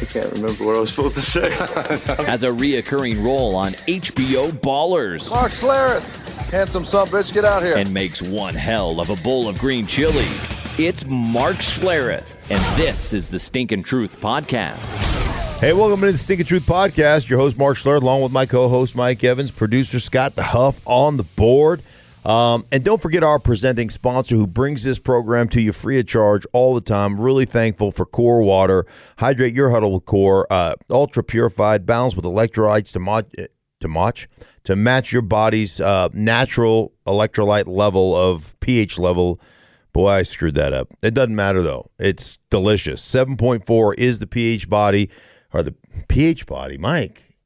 I can't remember what I was supposed to say. has a reoccurring role on HBO Ballers, Mark Schlereth, handsome son bitch, get out here. and makes one hell of a bowl of green chili. It's Mark Schlereth, and this is the Stinkin' Truth podcast. Hey, welcome to the Stinking Truth Podcast. Your host, Mark Schler, along with my co host, Mike Evans, producer Scott the Huff on the board. Um, and don't forget our presenting sponsor who brings this program to you free of charge all the time. Really thankful for Core Water. Hydrate your huddle with Core. Uh, ultra purified, balanced with electrolytes to, mo- to match to match your body's uh, natural electrolyte level of pH level. Boy, I screwed that up. It doesn't matter though. It's delicious. 7.4 is the pH body or the pH body, Mike.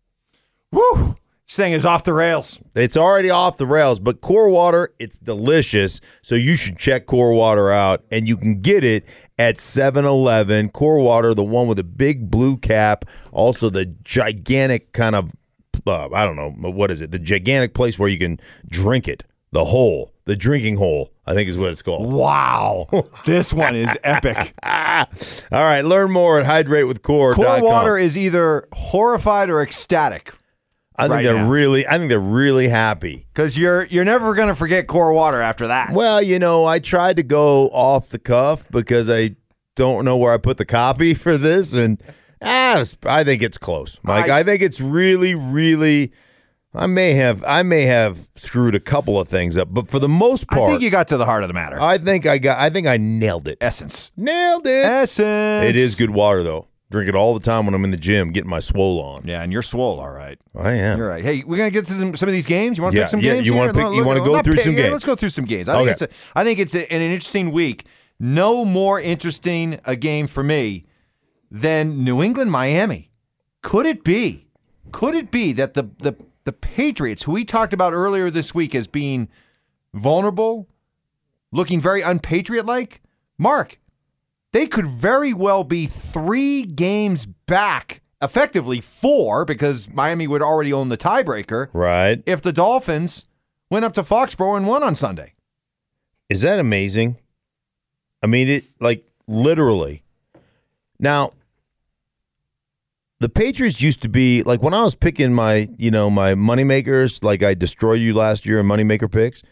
Woo! This thing is off the rails. It's already off the rails, but Core Water, it's delicious. So you should check Core Water out, and you can get it at 7 Eleven. Core Water, the one with the big blue cap, also the gigantic kind of, uh, I don't know, what is it? The gigantic place where you can drink it. The hole, the drinking hole, I think is what it's called. Wow. this one is epic. All right, learn more at hydratewithcore.com. Core Water is either horrified or ecstatic I think right they're now. really, I think they're really happy. because you're you're never going to forget Core Water after that. Well, you know, I tried to go off the cuff because I don't know where I put the copy for this, and ah, I think it's close, Mike. I, I- think it's really, really. I may have, I may have screwed a couple of things up, but for the most part, I think you got to the heart of the matter. I think I got, I think I nailed it. Essence. Nailed it. Essence. It is good water though. Drink it all the time when I'm in the gym, getting my swole on. Yeah, and you're swole, all right. Oh, I am. You're right. Hey, we're gonna get to some, some of these games. You want to Yeah, pick some yeah, games? you wanna pick- you wanna go not through pick- some yeah, games? Let's go through some games. I think it's a, I think it's a, an interesting week. No more interesting a game for me than New England Miami. Could it be? Could it be that the the the Patriots, who we talked about earlier this week as being vulnerable, looking very unpatriot like, Mark, they could very well be three games back, effectively four, because Miami would already own the tiebreaker Right? if the Dolphins went up to Foxborough and won on Sunday. Is that amazing? I mean, it like literally. Now, the Patriots used to be like when I was picking my, you know, my moneymakers, like I destroyed you last year in moneymaker picks.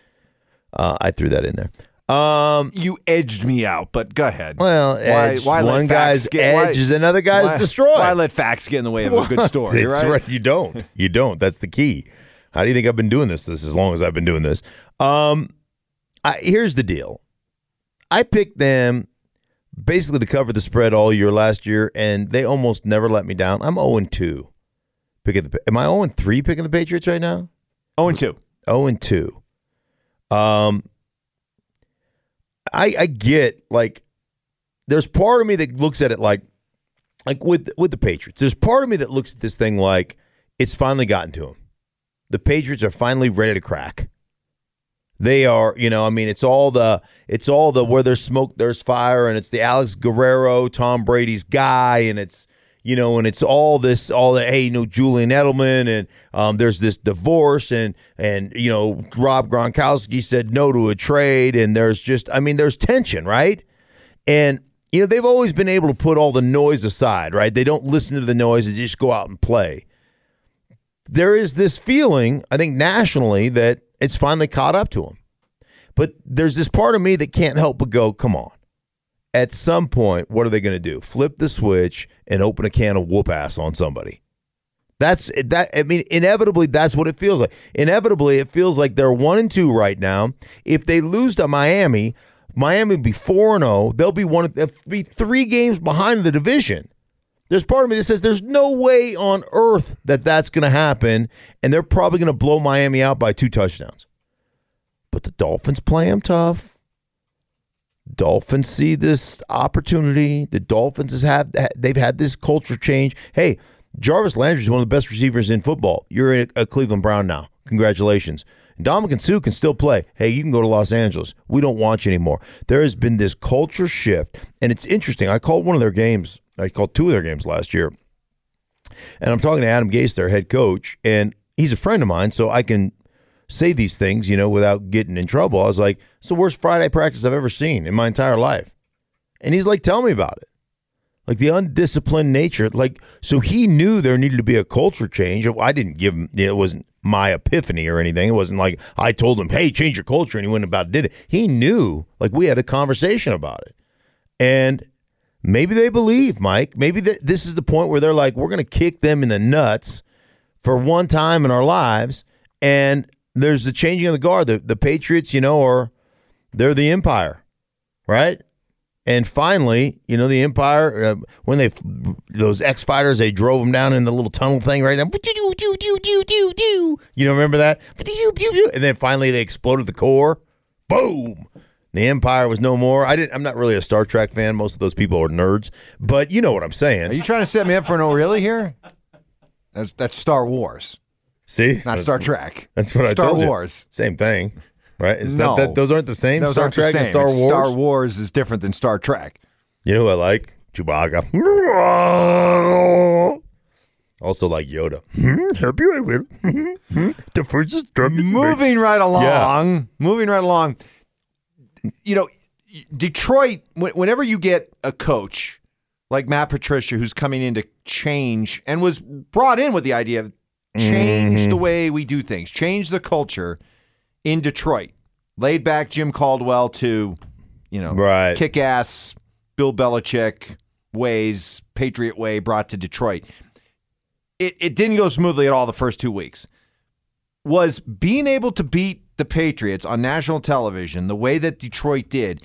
Uh, I threw that in there. Um, You edged me out, but go ahead. well, edge, let one guy's get- why- edge is another guy's why- destroy. Why let facts get in the way of a good story, That's right? You don't. You don't. That's the key. How do you think I've been doing this this as long as I've been doing this? Um, I, here's the deal. I picked them basically to cover the spread all year last year, and they almost never let me down. I'm 0 and 2. Picking the, am I 0 and 3 picking the Patriots right now? 0 and 2. 0 and 2. Um, I I get like there's part of me that looks at it like like with with the Patriots. There's part of me that looks at this thing like it's finally gotten to them. The Patriots are finally ready to crack. They are, you know, I mean, it's all the it's all the where there's smoke, there's fire, and it's the Alex Guerrero, Tom Brady's guy, and it's you know, and it's all this, all the hey, you know, Julian Edelman, and um, there's this divorce, and and you know, Rob Gronkowski said no to a trade, and there's just, I mean, there's tension, right? And you know, they've always been able to put all the noise aside, right? They don't listen to the noise; they just go out and play. There is this feeling, I think, nationally that it's finally caught up to them. But there's this part of me that can't help but go, come on. At some point, what are they going to do? Flip the switch and open a can of whoop ass on somebody. That's that. I mean, inevitably, that's what it feels like. Inevitably, it feels like they're one and two right now. If they lose to Miami, Miami will be four and zero. They'll be one. They'll be three games behind the division. There's part of me that says there's no way on earth that that's going to happen, and they're probably going to blow Miami out by two touchdowns. But the Dolphins play them tough. Dolphins see this opportunity. The Dolphins has had they've had this culture change. Hey, Jarvis Landry is one of the best receivers in football. You're a, a Cleveland Brown now. Congratulations. Ndamukong Suh can still play. Hey, you can go to Los Angeles. We don't want you anymore. There has been this culture shift, and it's interesting. I called one of their games. I called two of their games last year, and I'm talking to Adam Gase, their head coach, and he's a friend of mine, so I can say these things, you know, without getting in trouble. I was like, "It's the worst Friday practice I've ever seen in my entire life," and he's like, "Tell me about it." Like the undisciplined nature, like so he knew there needed to be a culture change. I didn't give him; it wasn't my epiphany or anything. It wasn't like I told him, "Hey, change your culture," and he went about did it. He knew, like we had a conversation about it, and maybe they believe, Mike. Maybe that this is the point where they're like, we're going to kick them in the nuts for one time in our lives, and there's the changing of the guard. The the Patriots, you know, are they're the empire, right? And finally, you know, the Empire, uh, when they, those X fighters, they drove them down in the little tunnel thing right now. You know, remember that? And then finally they exploded the core. Boom. The Empire was no more. I didn't. I'm not really a Star Trek fan. Most of those people are nerds, but you know what I'm saying. Are you trying to set me up for an really here? That's that's Star Wars, See, not Star Trek. That's what I Star told you. Wars. Same thing, right? Is No. that, that those aren't the same? Those Star Trek and. Star It's Wars. Star Wars is different than Star Trek. You know who I like? Chewbacca. Also like Yoda. Happy I will. the first instruction. Moving right along. Moving right along. You know, Detroit. Whenever you get a coach like Matt Patricia, who's coming in to change and was brought in with the idea of change Mm-hmm. the way we do things, change the culture in Detroit. Laid back Jim Caldwell to, you know, Right. kick ass Bill Belichick ways, Patriot way brought to Detroit. It, it didn't go smoothly at all the first two weeks. Was being able to beat the Patriots on national television the way that Detroit did,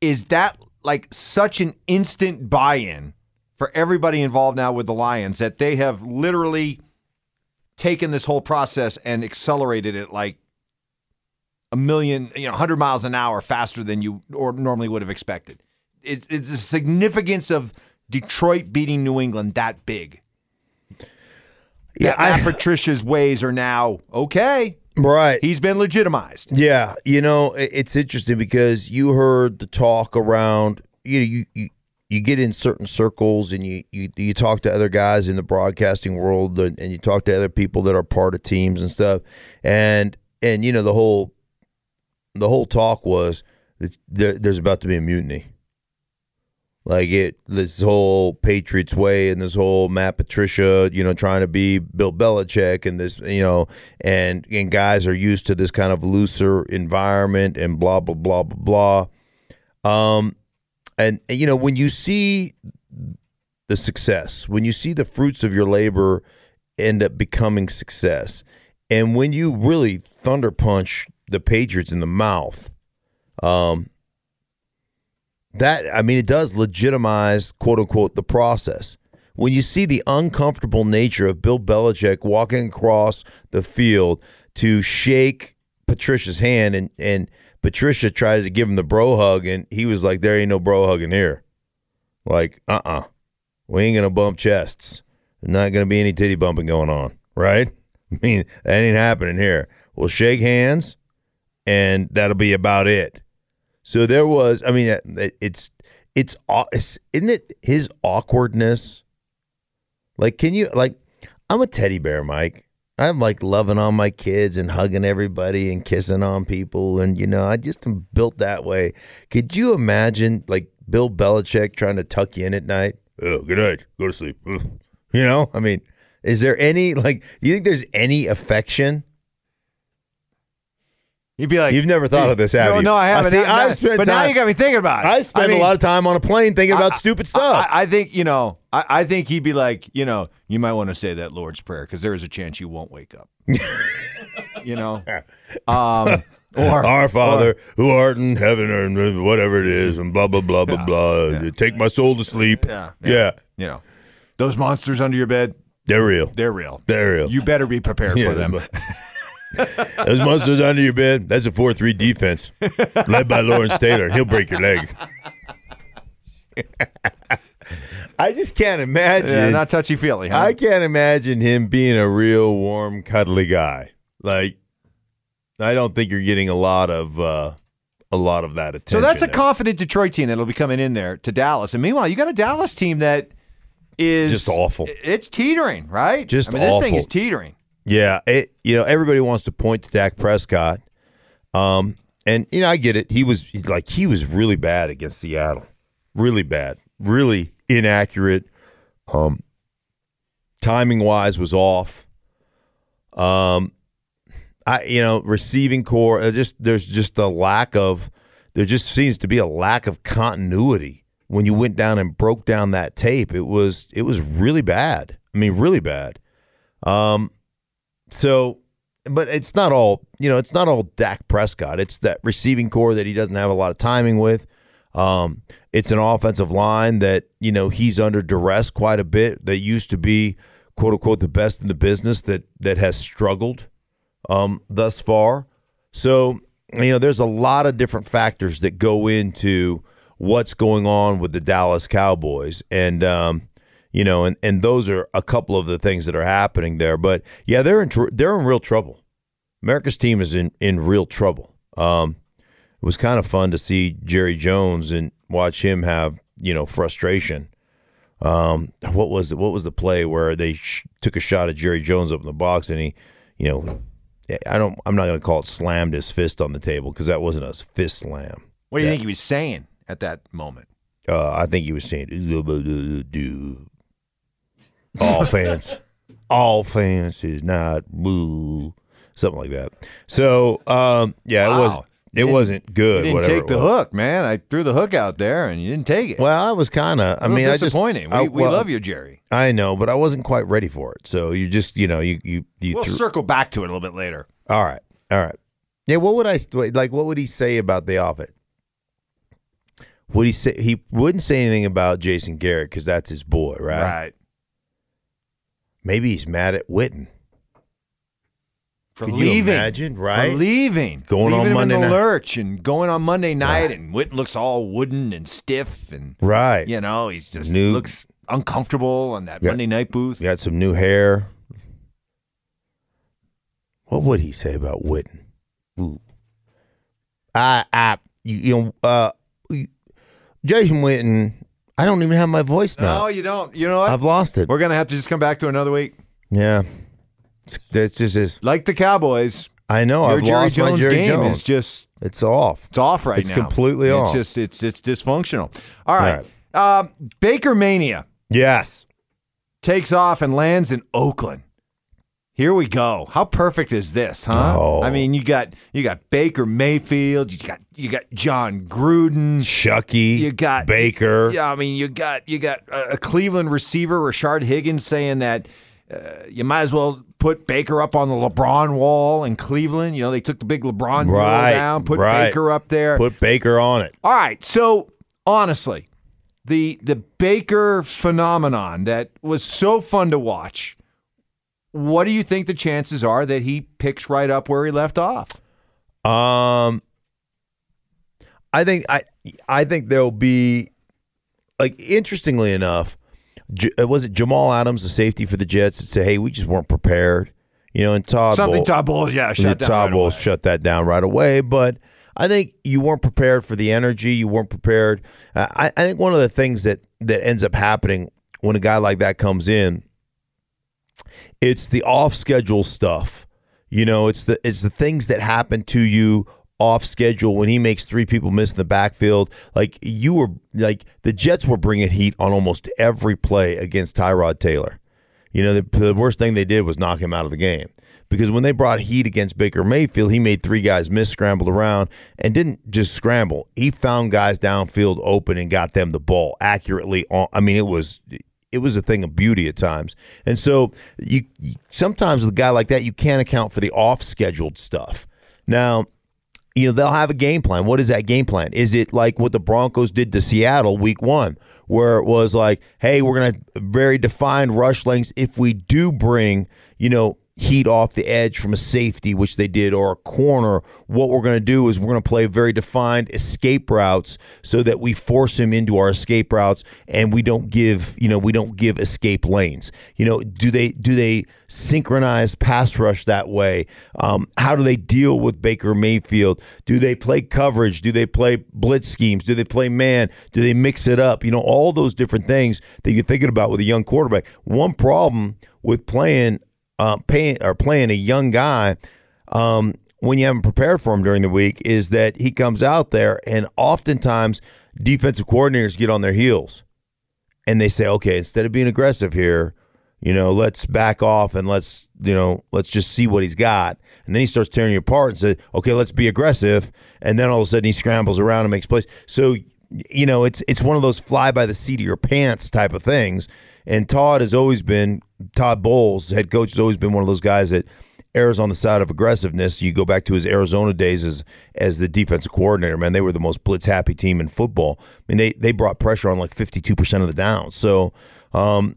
is that like such an instant buy in for everybody involved now with the Lions that they have literally taken this whole process and accelerated it like a million, you know, 100 miles an hour faster than you or normally would have expected. It, it's the significance of Detroit beating New England that big. Yeah, that I- Patricia's ways are now okay. Right. He's been legitimized. Yeah, you know, it's interesting because you heard the talk around. You know, you you, you get in certain circles and you, you you talk to other guys in the broadcasting world and, you talk to other people that are part of teams and stuff, and and you know the whole the whole talk was that there, there's about to be a mutiny. Like it, this whole Patriots way and this whole Matt Patricia, you know, trying to be Bill Belichick and this, you know, and and guys are used to this kind of looser environment and blah blah blah blah blah. Um, and, and you know when you see the success, when you see the fruits of your labor end up becoming success, and when you really thunder punch the Patriots in the mouth, um, that I mean, it does legitimize quote unquote the process. When you see the uncomfortable nature of Bill Belichick walking across the field to shake Patricia's hand, and and Patricia tried to give him the bro hug, and he was like, "There ain't no bro hugging here." Like, uh uh we ain't gonna bump chests. There's not gonna be any titty bumping going on, right? I mean, that ain't happening here. We'll shake hands, and that'll be about it. So there was, I mean, it- it- it's it's- isn't it his awkwardness? Like, can you like? I'm a teddy bear, Mike. I'm like loving on my kids and hugging everybody and kissing on people, and you know, I just am built that way. Could you imagine like Bill Belichick trying to tuck you in at night? Oh, good night. Go to sleep. Mm. You know, I mean, is there any like? Do you think there's any affection? You'd be like, You've never thought of this, have no, you? No, I haven't. see, I've spent but now you got me thinking about it. I spend mean, a lot of time on a plane thinking about stupid stuff. I, I think you know. I, I think he'd be like, you know, you might want to say that Lord's prayer because there is a chance you won't wake up. you know, um, or Our Father who art in heaven or whatever it is, and blah blah blah blah blah. Take my soul to sleep. Yeah, yeah, yeah. you know, those monsters under your bed, they're real. they're real. They're real. You better be prepared Yeah, for them. Those monsters under your bed. That's a four-three defense, led by Lawrence Taylor. He'll break your leg. I just can't imagine. Yeah, not touchy feely, huh? I can't imagine him being a real warm, cuddly guy. Like, I don't think you're getting a lot of uh, a lot of that attention. So that's a there. confident Detroit team that'll be coming in there to Dallas. And meanwhile, you got a Dallas team that is Just awful. It's teetering, right? Just I mean, this thing is teetering. Yeah, it, you know, everybody wants to point to Dak Prescott, um, and you know, I get it. He was like he was really bad against Seattle, really bad, really inaccurate. Um, timing wise was off. Um, I you know, receiving corps, uh, just there's just a lack of there just seems to be a lack of continuity when you went down and broke down that tape. It was it was really bad. I mean, really bad. Um, so, but it's not all, you know, it's not all Dak Prescott. It's that receiving corps that he doesn't have a lot of timing with. Um, it's an offensive line that, you know, he's under duress quite a bit. That used to be, quote unquote, the best in the business that that has struggled um, thus far. So, you know, there's a lot of different factors that go into what's going on with the Dallas Cowboys. And, um, you know, and, and those are a couple of the things that are happening there. But yeah, they're in tr- they're in real trouble. America's team is in in real trouble. Um, it was kind of fun to see Jerry Jones and watch him have you know frustration. Um, what was it? What was the play where they sh- took a shot at Jerry Jones up in the box and he, you know, I don't. I'm not going to call it slammed his fist on the table because that wasn't a fist slam. What do you Yeah. think he was saying at that moment? Uh, I think he was saying do offense. offense is not boo, something like that. So um, yeah, it was Wow. it wasn't good. You didn't take the hook, man. I threw the hook out there, and you didn't take it. Well, I was kind of. I mean, I just disappointing. I- we we well, love you, Jerry. I know, but I wasn't quite ready for it. So you just you know you you you We'll threw. circle back to it a little bit later. All right, all right. Yeah, what would I like? What would he say about the offense? Would he say he wouldn't say anything about Jason Garrett because that's his boy, right? Right. Maybe he's mad at Witten. For Could you leaving. imagine, right? For leaving. Going leaving on Monday in the night. lurch and going on Monday night, Right. and Witten looks all wooden and stiff, and Right. you know he's just New- looks uncomfortable on that Yeah. Monday night booth. He got some new hair. What would he say about Witten? Ooh. I, I, you, you know, uh, Jason Witten. I don't even have my voice now. No, you don't. You know what? I've lost it. We're gonna have to just come back to another week, Yeah, It's- that's just his. like the Cowboys. I know. Your I've Jerry lost Jones my Jerry game Jones. is just it's off. it's off right It's now. It's completely it's off. just it's it's dysfunctional. All right, Um, Baker Mania Yes. takes off and lands in Oakland. Here we go. How perfect is this, huh? Oh. I mean, you got you got Baker Mayfield, you got you got Jon Gruden, Chucky. you got Baker. Yeah, I mean, you got you got a, a Cleveland receiver, Rashard Higgins, saying that uh, you might as well put Baker up on the LeBron wall in Cleveland. You know, they took the big LeBron Right, down, put right. Baker up there. Put Baker on it. All right, so honestly, the the Baker phenomenon that was so fun to watch. What do you think the chances are that he picks right up where he left off? Um, I think I I think there'll be like interestingly enough, J- uh, was it Jamal Adams, the safety for the Jets, that said, "Hey, we just weren't prepared." You know, and Todd Something Bowl- Todd Bowles, yeah, shut the down. Todd right Bowles away. shut that down right away. But I think you weren't prepared for the energy. You weren't prepared. Uh, I, I think one of the things that that ends up happening when a guy like that comes in, it's the off schedule stuff. You know, it's the it's the things that happen to you off schedule when he makes three people miss in the backfield. Like you were like the Jets were bringing heat on almost every play against Tyrod Taylor. You know, the, the worst thing they did was knock him out of the game because when they brought heat against Baker Mayfield, he made three guys miss, scrambled around, and didn't just scramble. He found guys downfield open and got them the ball accurately. On, I mean, it was it was a thing of beauty at times. And so you, sometimes with a guy like that, you can't account for the off scheduled stuff. Now, you know, they'll have a game plan. What is that game plan? Is it like what the Broncos did to Seattle week one, where it was like, hey, we're going to very defined rush lengths. If we do bring, you know, heat off the edge from a safety, which they did, or a corner, what we're going to do is we're going to play very defined escape routes so that we force him into our escape routes and we don't give, you know, we don't give escape lanes. You know, do they do they synchronize pass rush that way? Um, how do they deal with Baker Mayfield? Do they play coverage? Do they play blitz schemes? Do they play man? Do they mix it up? You know, all those different things that you're thinking about with a young quarterback. One problem with playing uh, paying or playing a young guy um, when you haven't prepared for him during the week is that he comes out there and oftentimes defensive coordinators get on their heels and they say, okay, instead of being aggressive here, you know, let's back off and let's you know let's just see what he's got. And then he starts tearing you apart and says, okay, let's be aggressive. And then all of a sudden he scrambles around and makes plays. So you know, it's it's one of those fly by the seat of your pants type of things. And Todd has always been Todd Bowles, head coach, has always been one of those guys that errs on the side of aggressiveness. You go back to his Arizona days as as the defensive coordinator. Man, they were the most blitz happy team in football. I mean, they they brought pressure on like fifty two percent of the downs. So um,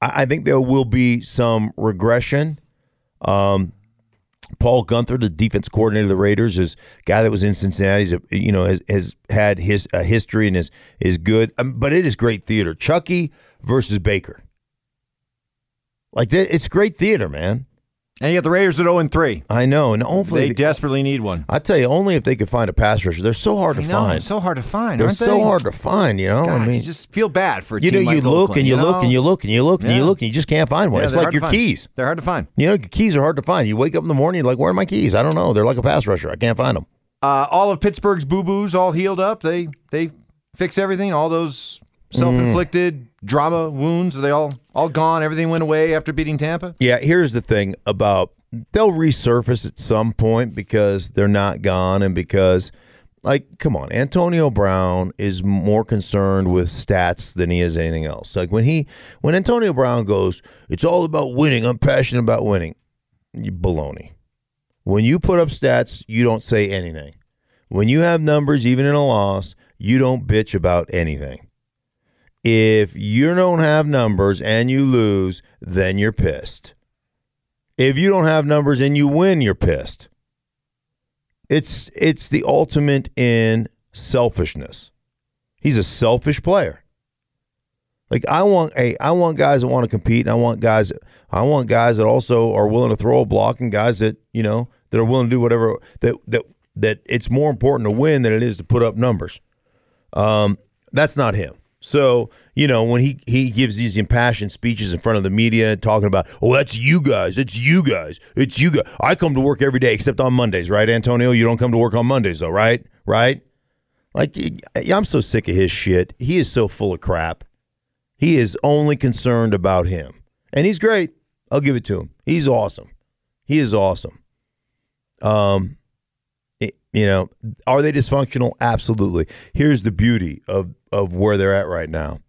I, I, think there will be some regression. Um, Paul Guenther, the defense coordinator of the Raiders, is a guy that was in Cincinnati. He's you know has, has had his a history and is is good, um, but it is great theater. Chucky versus Baker. Like it's great theater, man. And you got the Raiders at 0 and 3. I know, and hopefully they, they desperately need one. I tell you, only if they could find a pass rusher. They're so hard to know, find. So hard to find. They're so they? hard to find. You know, God, I mean, you just feel bad for a you know, team you like look Oakland, and you, you look and you look and you look and you look and you just can't find one. Yeah, it's like your keys. They're hard to find. You know, your keys are hard to find. You wake up in the morning, you're like, "Where are my keys? I don't know. They're like a pass rusher. I can't find them." Uh, all of Pittsburgh's boo boos all healed up. They they fix everything. All those self inflicted drama wounds are they all all gone? Everything went away after beating Tampa. Yeah, here's the thing about they'll resurface at some point because they're not gone and because like come on, Antonio Brown is more concerned with stats than he is anything else. Like when he when Antonio Brown goes, it's all about winning. I'm passionate about winning. You baloney. When you put up stats, you don't say anything. When you have numbers, even in a loss, you don't bitch about anything. If you don't have numbers and you lose, then you're pissed. If you don't have numbers and you win, you're pissed. It's it's the ultimate in selfishness. He's a selfish player. Like I want hey, I want guys that want to compete, and I want guys I want guys that also are willing to throw a block and guys that, you know, that are willing to do whatever that that that it's more important to win than it is to put up numbers. Um, that's not him. So, you know, when he, he gives these impassioned speeches in front of the media talking about, oh, that's you guys, it's you guys, it's you guys. I come to work every day except on Mondays, right, Antonio? You don't come to work on Mondays, though, right? Right? Like, I'm so sick of his shit. He is so full of crap. He is only concerned about him. And he's great. I'll give it to him. He's awesome. He is awesome. Um, you know, are they dysfunctional? Absolutely. Here's the beauty of of where they're at right now.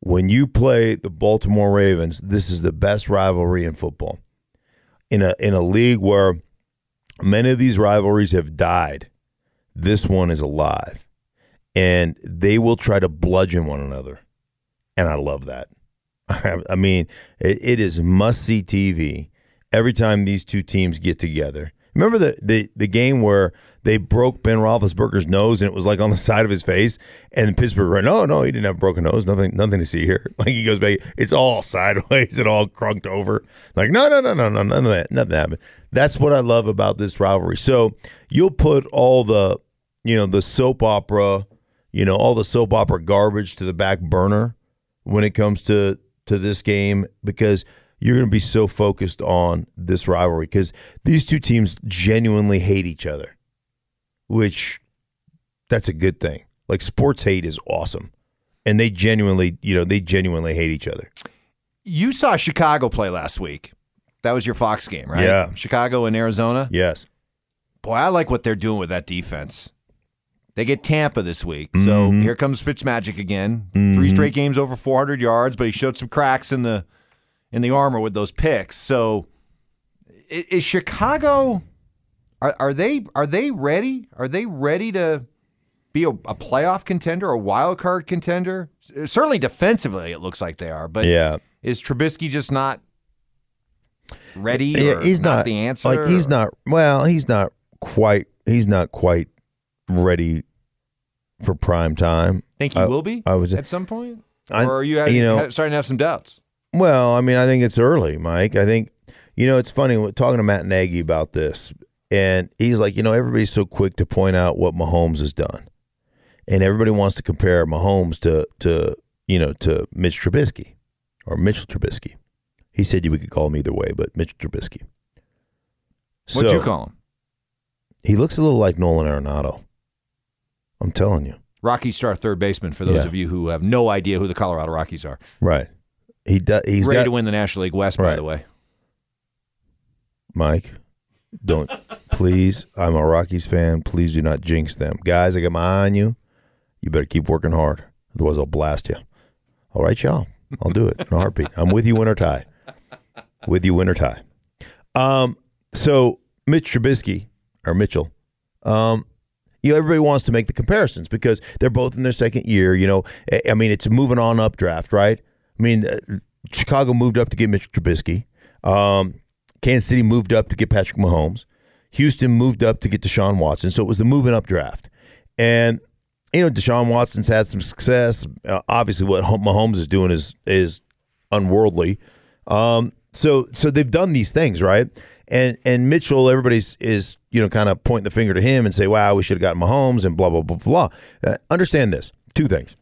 When you play the Baltimore Ravens, this is the best rivalry in football. In a in a league where many of these rivalries have died, this one is alive. And they will try to bludgeon one another. And I love that. I mean, it, it is must see TV every time these two teams get together. Remember the, the the game where they broke Ben Roethlisberger's nose and it was like on the side of his face, and Pittsburgh went, no, no, he didn't have a broken nose, nothing, nothing to see here. Like he goes back, it's all sideways and all crunked over. Like no, no, no, no, no, none of that, nothing happened. That's what I love about this rivalry. So you'll put all the, you know, the soap opera, you know, all the soap opera garbage to the back burner when it comes to to this game because you're going to be so focused on this rivalry because these two teams genuinely hate each other, which that's a good thing. Like sports hate is awesome, and they genuinely, you know, they genuinely hate each other. You saw Chicago play last week. That was your Fox game, right? Yeah. Chicago and Arizona. Yes, Boy, I like what they're doing with that defense. They get Tampa this week. So Mm-hmm. here comes Fitzmagic again. Three straight games over 400 yards, but he showed some cracks in the in the armor with those picks. So is Chicago are, are they are they ready? Are they ready to be a, a playoff contender, a wild card contender? Certainly defensively it looks like they are, but yeah. is Trubisky just not ready Yeah, he's not, the answer? Like he's or- not. Well, he's not quite. He's not quite ready for prime time. Think he I- will be I was. at some point? I- or are you, having, you know- starting to have some doubts? Well, I mean, I think it's early, Mike. I think, you know, it's funny talking to Matt Nagy about this, and he's like, you know, everybody's so quick to point out what Mahomes has done, and everybody wants to compare Mahomes to to you know to Mitch Trubisky or Mitchell Trubisky. He said you could call him either way, but Mitch Trubisky. What'd So, you call him? He looks a little like Nolan Arenado. I'm telling you, Rocky Star third baseman for those Yeah. of you who have no idea who the Colorado Rockies are. right? He does. He's Ready got to win the National League West, by the way. Mike, don't please. I'm a Rockies fan. Please do not jinx them, guys. I got my eye on you. You better keep working hard, otherwise I'll blast you. All right, y'all. I'll do it in a heartbeat. I'm with you, win or tie. With you, win or tie. Um. So Mitch Trubisky or Mitchell, um, you know, everybody wants to make the comparisons because they're both in their second year. You know, I- mean, it's a moving on up draft, right? I mean, uh, Chicago moved up to get Mitch Trubisky. Um, Kansas City moved up to get Patrick Mahomes. Houston moved up to get Deshaun Watson. So it was the moving up draft. And you know, Deshaun Watson's had some success. Uh, obviously, what Mahomes is doing is is unworldly. Um, so so they've done these things right. And and Mitchell, everybody's is you know kind of pointing the finger to him and say, "Wow, we should have gotten Mahomes," and blah blah blah blah. Uh, understand this: two things.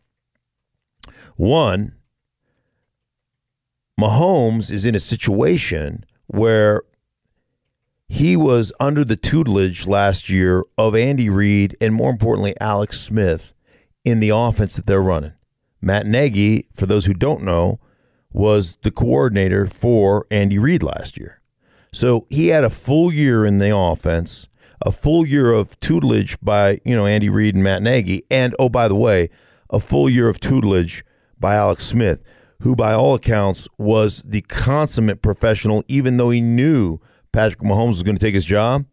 One, Mahomes is in a situation where he was under the tutelage last year of Andy Reid and more importantly Alex Smith in the offense that they're running. Matt Nagy, for those who don't know, was the coordinator for Andy Reid last year. So he had a full year in the offense, a full year of tutelage by, you know, Andy Reid and Matt Nagy, and oh by the way, a full year of tutelage by Alex Smith, who by all accounts was the consummate professional even though he knew Patrick Mahomes was going to take his job,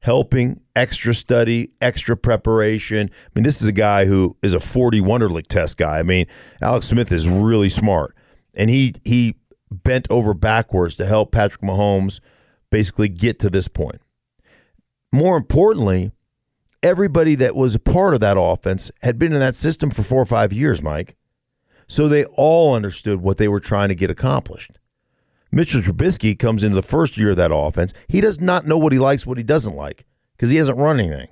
helping, extra study, extra preparation. I mean, this is a guy who is a 40 Wonderlic test guy. I mean, Alex Smith is really smart. And he he bent over backwards to help Patrick Mahomes basically get to this point. More importantly, everybody that was a part of that offense had been in that system for four or five years, Mike. So they all understood what they were trying to get accomplished. Mitchell Trubisky comes into the first year of that offense. He does not know what he likes, what he doesn't like, because he hasn't run anything.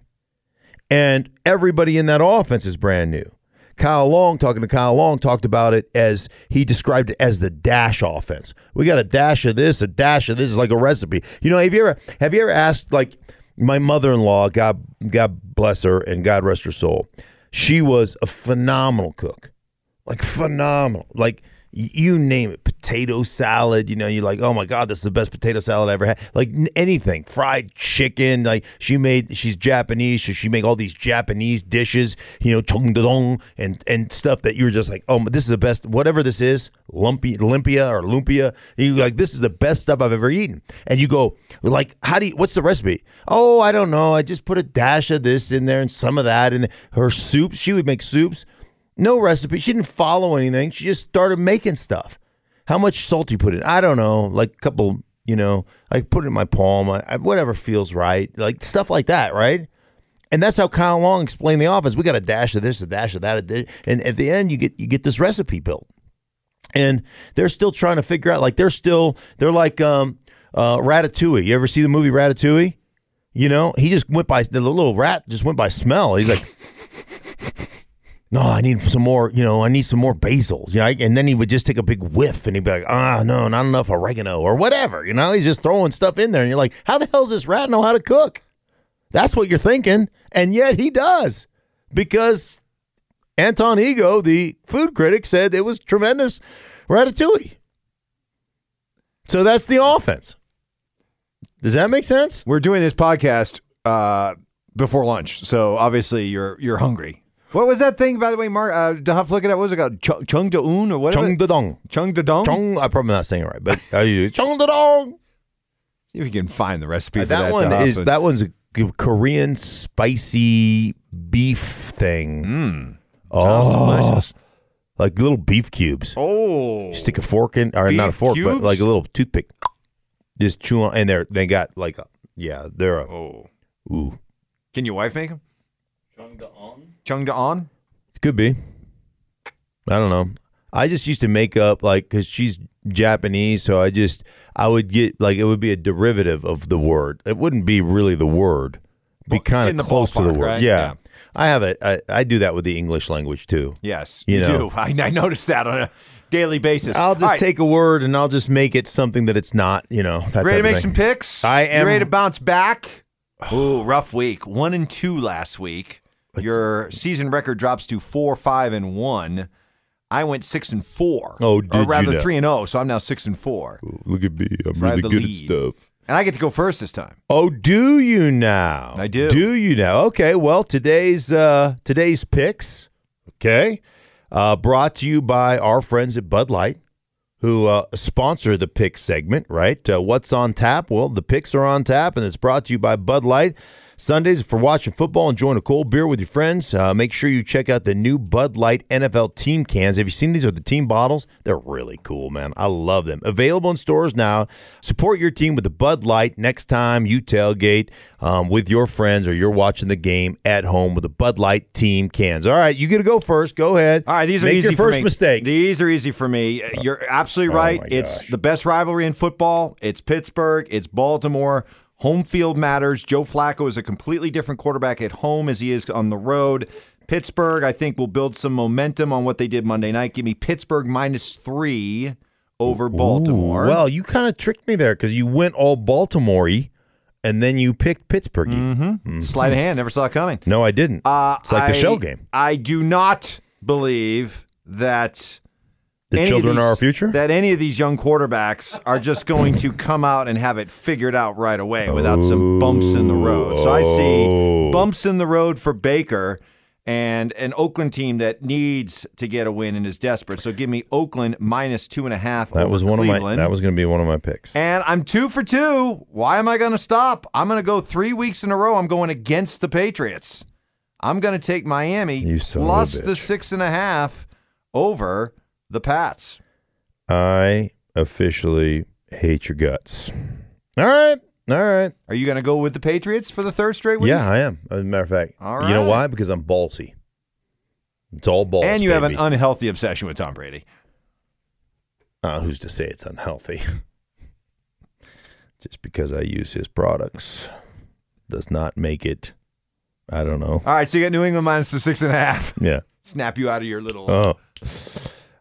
And everybody in that offense is brand new. Kyle Long, talking to Kyle Long, talked about it as he described it as the dash offense. We got a dash of this, a dash of this, is like a recipe. You know, have you ever have you ever asked like my mother in law, God God bless her and God rest her soul. She was a phenomenal cook. Like phenomenal. Like you name it, potato salad. You know, you're like, oh my god, this is the best potato salad I ever had. Like anything, fried chicken. Like she made, she's Japanese, so she make all these Japanese dishes. You know, chung dong and and stuff that you're just like, oh, this is the best. Whatever this is, lumpy, lumpia or lumpia. You like, this is the best stuff I've ever eaten. And you go, like, how do you? What's the recipe? Oh, I don't know. I just put a dash of this in there and some of that. And her soups, she would make soups. No recipe. She didn't follow anything. She just started making stuff. How much salt you put in? I don't know. Like a couple, you know, I put it in my palm. I, whatever feels right. Like stuff like that, right? And that's how Kyle Long explained the offense. We got a dash of this, a dash of that, and at the end, you get you get this recipe built. And they're still trying to figure out. Like they're still they're like um, uh, Ratatouille. You ever see the movie Ratatouille? You know, he just went by the little rat just went by smell. He's like. No, I need some more, you know, I need some more basil, you know, and then he would just take a big whiff and he'd be like, ah, no, not enough oregano or whatever, you know, he's just throwing stuff in there and you're like, how the hell does this rat know how to cook? That's what you're thinking. And yet he does because Anton Ego, the food critic, said it was tremendous ratatouille. So that's the offense. Does that make sense? We're doing this podcast uh, before lunch, so obviously you're you're hungry. What was that thing, by the way, Mark? Uh, to have to look at it. What was it called? Ch- Chung Da Un or whatever? Chung da dong. Chung Da Dong? Chung, I'm probably not saying it right, but I use Chung da dong. See if you can find the recipe for that, that. one is that one's a Korean spicy beef thing. Mm. oh, like little beef cubes. Oh. Stick a fork in, or not a Beef fork, but like a little toothpick. Just chew on, and they're they got like a yeah, they're a Oh. ooh. Can your wife make them? Chung da on? Could be. I don't know. I just used to make up like because she's Japanese, so I just I would get like it would be a derivative of the word. It wouldn't be really the word. Be kind of close to the word. right? Yeah. Yeah. I have it. I, I do that with the English language too. Yes, You you, know. do. I, I noticed that on a daily basis. I'll just All right, take a word and I'll just make it something that it's not. You know. That ready to make some picks. I You am- ready to bounce back. Ooh, rough week. One and two last week. Your season record drops to four, five, and one. I went six and four. Oh, did or you rather now? three and zero. So I'm now six and four, Look at me. I'm So really good lead. at stuff. and I get to go first this time. Oh, do you now? I do. Do you now? Okay. Well, today's uh today's picks, okay, uh, brought to you by our friends at Bud Light, who uh, sponsor the pick segment. Right? Uh, what's on tap? Well, the picks are on tap, and it's brought to you by Bud Light. Sundays for watching football, and enjoying a cold beer with your friends. Uh, make sure you check out the new Bud Light NFL team cans. Have you seen these with the team bottles? They're really cool, man. I love them. Available in stores now. Support your team with the Bud Light next time you tailgate um, with your friends or you're watching the game at home with the Bud Light team cans. All right, you get to go first. Go ahead. All right, these are Make easy your for first me. mistake. These are easy for me. You're absolutely Oh, right. my It's the best rivalry in football. It's Pittsburgh. It's Baltimore. Home field matters. Joe Flacco is a completely different quarterback at home as he is on the road. Pittsburgh, I think, will build some momentum on what they did Monday night. Give me Pittsburgh minus three over Baltimore. Ooh, well, you kind of tricked me there because you went all Baltimore-y and then you picked Pittsburgh. Mm-hmm. sleight of hand. Never saw it coming. No, I didn't. Uh, it's like the I- shell game. I do not believe that The children these- are our future. That any of these young quarterbacks are just going to come out and have it figured out right away without some bumps in the road. So I Oh. see bumps in the road for Baker and an Oakland team that needs to get a win and is desperate. So give me Oakland minus two and a half. that over was one of my. Cleveland. That was going to be one of my picks. And I'm two for two. Why am I going to stop? I'm going to go three weeks in a row. I'm going against the Patriots. I'm going to take Miami You son of a plus the six and a half over the Pats. I officially hate your guts. All right. All right. Are you going to go with the Patriots for the third straight week? Yeah, I am. As a matter of fact, All you know why? Because I'm ballsy. It's all balls. and you have an unhealthy obsession with Tom Brady. Uh, who's to say it's unhealthy? Just because I use his products does not make it. I don't know. All right, so you got New England minus the six and a half. Yeah. Snap you out of your little. Oh.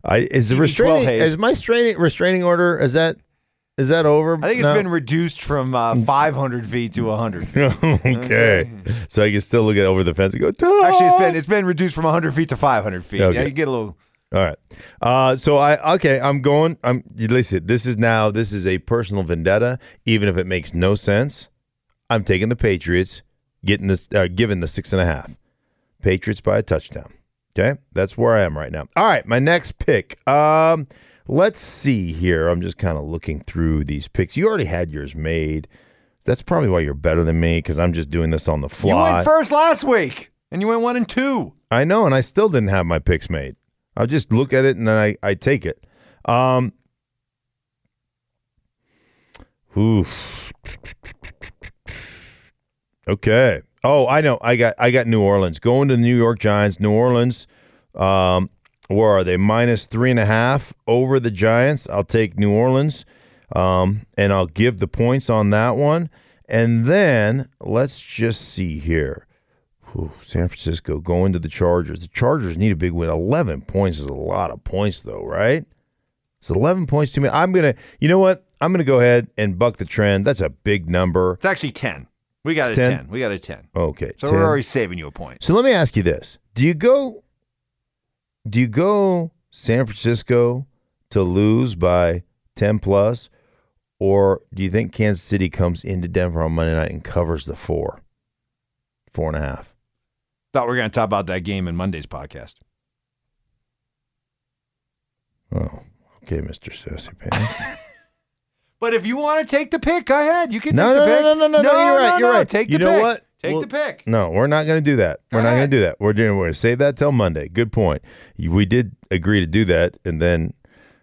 I is the restraining is my restraining restraining order is that is that over? I think it's now? been reduced from uh, 500 feet to 100 feet. okay. So I can still look at over the fence and go! Actually, it's been it's been reduced from 100 feet to 500 feet. Okay. Yeah, you get a little. All right. Uh, so I okay. I'm going. I'm listen. This is now. This is a personal vendetta. Even if it makes no sense, I'm taking the Patriots. Getting this. Uh, given the six and a half. Patriots by a touchdown. Okay, that's where I am right now. All right, my next pick. Um, let's see here. I'm just kind of looking through these picks. You already had yours made. That's probably why you're better than me because I'm just doing this on the fly. You went first last week, and you went one and two. I know, and I still didn't have my picks made. I'll just look at it and then I, I take it. Um, oof. Okay. Oh, I know. I got I got New Orleans going to the New York Giants. New Orleans. Um, where are they? Minus three and a half over the Giants. I'll take New Orleans, um, and I'll give the points on that one. And then let's just see here. San Francisco going to the Chargers. The Chargers need a big win. 11 points is a lot of points, though, right? It's 11 points to me. I'm to, you know what? I'm to go ahead and buck the trend. That's a big number. It's actually 10. We got It's a 10? 10. We got a 10. Okay. So 10. we're already saving you a point. So let me ask you this. Do you go do you go San Francisco to lose by 10 plus or do you think Kansas City comes into Denver on Monday night and covers the four? Four and a half. Thought we were going to talk about that game in Monday's podcast. Oh, okay, Mr. Sassy Pants. But if you want to take the pick, go ahead. You can No, take no, the no, pick. no, no, no, no, you're right, no, you're no. right. Take You the know pick. what? Take Well, the pick. No, we're not going to do that. We're Go not going to do that. We're doing. We're going to save that till Monday. Good point. We did agree to do that, and then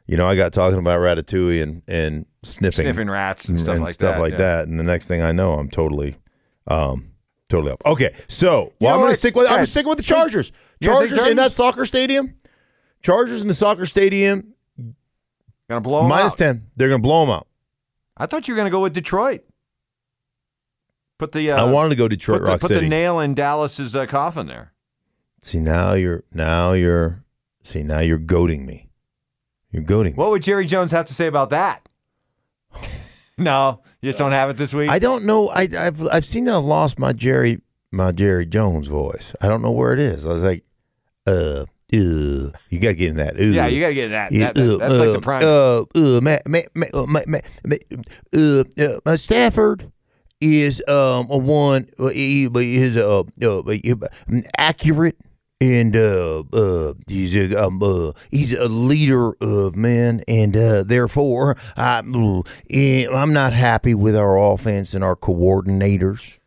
you know, I got talking about Ratatouille and and sniffing, Sniffing rats and stuff like stuff that, like yeah. that. And the next thing I know, I'm totally, um, totally up. Okay, so You well, know I'm going to stick with Go I'm sticking with the Chargers. You Chargers in that soccer stadium. Chargers in the soccer stadium Gonna blow minus out. ten. They're going to blow them out. I thought you were gonna go with Detroit. Put the uh, I wanted to go Detroit put the, Rock put City. the nail in Dallas's uh, coffin there. see now you're now you're see now you're goading me. You're goading me. What would Jerry Jones have to say about that? no, you just don't have it this week. I don't know. I, I've I've seen that I've lost my Jerry my Jerry Jones voice. I don't know where it is. I was like, uh, you gotta get in that. Uh, yeah, you got to get that. yeah, that, that- uh, that's like the prime. Uh, uh, ma, ma, ma, uh, ma, ma, ma, uh, Stafford is um a one. Uh, he, is uh, uh, uh, accurate and uh, uh, he's a um, uh, he's a leader of men, and uh, therefore I, uh, I'm not happy with our offense and our coordinators,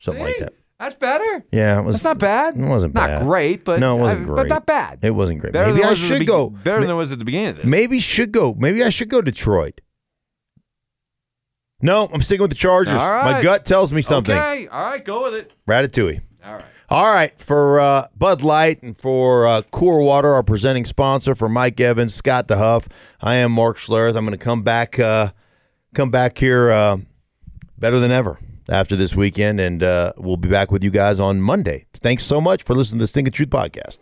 something like that. That's better. Yeah, it was. That's not bad. It wasn't not bad. great, but no, it wasn't I- great. But not bad. It wasn't great. Better Maybe I was at the should be- go. Better than it was at the beginning of this. Maybe should go. Maybe I should go Detroit. No, I'm sticking with the Chargers. All My gut tells me something. Okay, all right, go with it. Ratatouille. All right. All right, for uh, Bud Light and for uh, Core Water, our presenting sponsor, for Mike Evans, Scott DeHuff, I am Mark Schlereth. I'm going to come back, uh, come back here uh, better than ever after this weekend, and uh, we'll be back with you guys on Monday. Thanks so much for listening to the Stinkin' Truth podcast.